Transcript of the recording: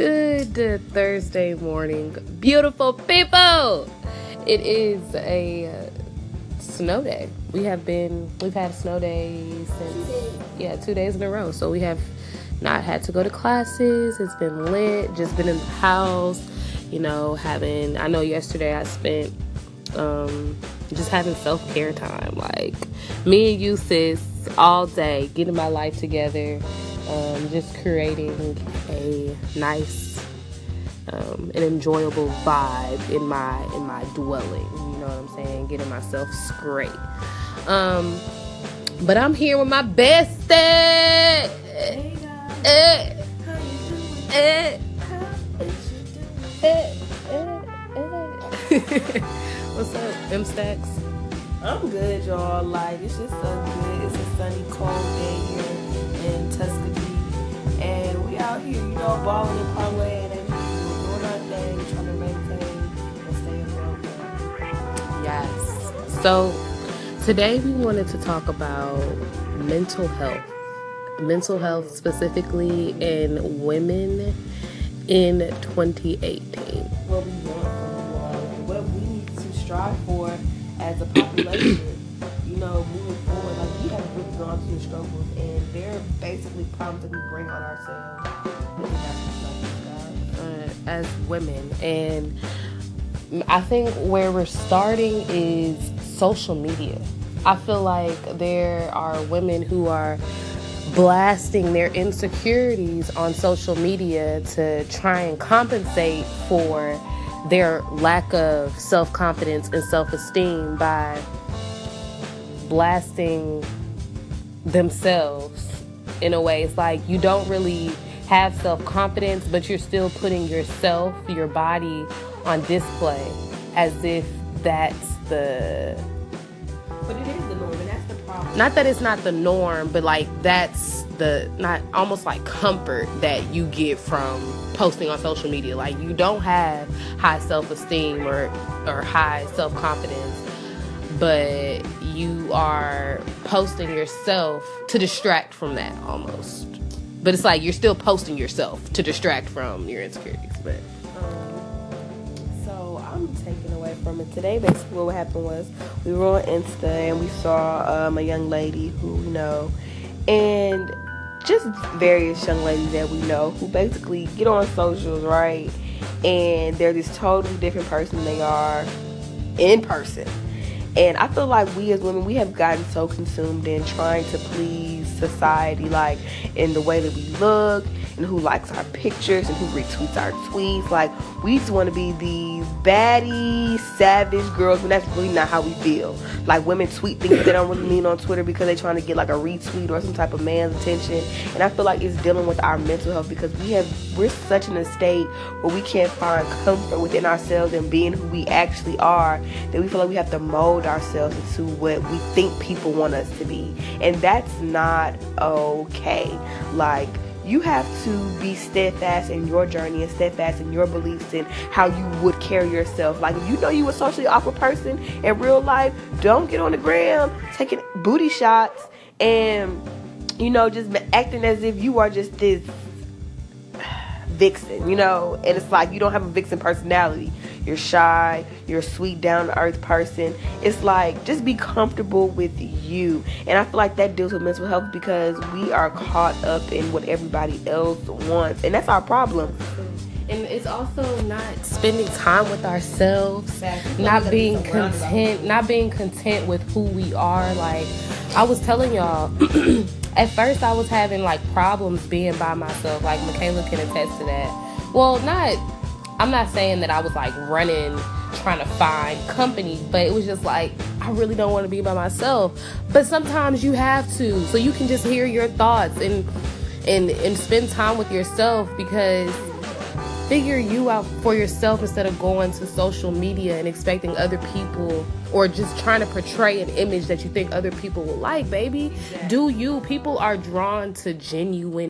Good Thursday morning, beautiful people. It is a uh, snow day. We have been, we've had snow day since, yeah, two days in a row. So we have not had to go to classes. It's been lit, just been in the house, you know, having, I know yesterday I spent um, just having self care time. Like me and you, sis, all day, getting my life together, um, just creating a nice um, an enjoyable vibe in my in my dwelling. You know what I'm saying? Getting myself straight. Um, but I'm here with my bestie. Hey guys, Eh, eh, eh, eh. What's up, M Stacks? I'm good, y'all. Like it's just so good. It's a sunny, cold day here in Tuskegee, and we out here, you know, balling and parlaying and doing our thing, trying to maintain and stay above. Yes. So today we wanted to talk about mental health. Mental health specifically in women in 2018. What we want from all, and what we need to strive for as a population. you know, moving forward, gone through struggles, and they're basically problems that we bring on ourselves. Uh, as women and i think where we're starting is social media i feel like there are women who are blasting their insecurities on social media to try and compensate for their lack of self-confidence and self-esteem by blasting themselves in a way. It's like you don't really have self confidence, but you're still putting yourself, your body on display as if that's the. But it is the norm, and that's the problem. Not that it's not the norm, but like that's the. Not almost like comfort that you get from posting on social media. Like you don't have high self esteem or, or high self confidence but you are posting yourself to distract from that almost. But it's like you're still posting yourself to distract from your insecurities. But Um, so I'm taking away from it today. Basically, what happened was we were on Insta and we saw um, a young lady who we know, and just various young ladies that we know who basically get on socials, right? And they're this totally different person they are in person. And I feel like we as women, we have gotten so consumed in trying to please society, like in the way that we look and who likes our pictures and who retweets our tweets. Like, we just want to be the baddie, savage girls, when that's really not how we feel. Like, women tweet things they don't really mean on Twitter because they're trying to get like a retweet or some type of man's attention. And I feel like it's dealing with our mental health because we have, we're such in a state where we can't find comfort within ourselves and being who we actually are that we feel like we have to mold ourselves into what we think people want us to be. And that's not okay. Like, you have to be steadfast in your journey and steadfast in your beliefs and how you would carry yourself. Like, if you know you a socially awkward person in real life, don't get on the gram taking booty shots and, you know, just acting as if you are just this vixen, you know, and it's like you don't have a vixen personality. You're shy, you're a sweet, down to earth person. It's like just be comfortable with you. And I feel like that deals with mental health because we are caught up in what everybody else wants. And that's our problem. and it's also not spending time with ourselves, not being content, not being content with who we are. Like I was telling y'all, at first I was having like problems being by myself. Like Michaela can attest to that. Well, not. I'm not saying that I was like running trying to find company, but it was just like I really don't want to be by myself. But sometimes you have to, so you can just hear your thoughts and and and spend time with yourself because figure you out for yourself instead of going to social media and expecting other people or just trying to portray an image that you think other people will like, baby. Do you. People are drawn to genuine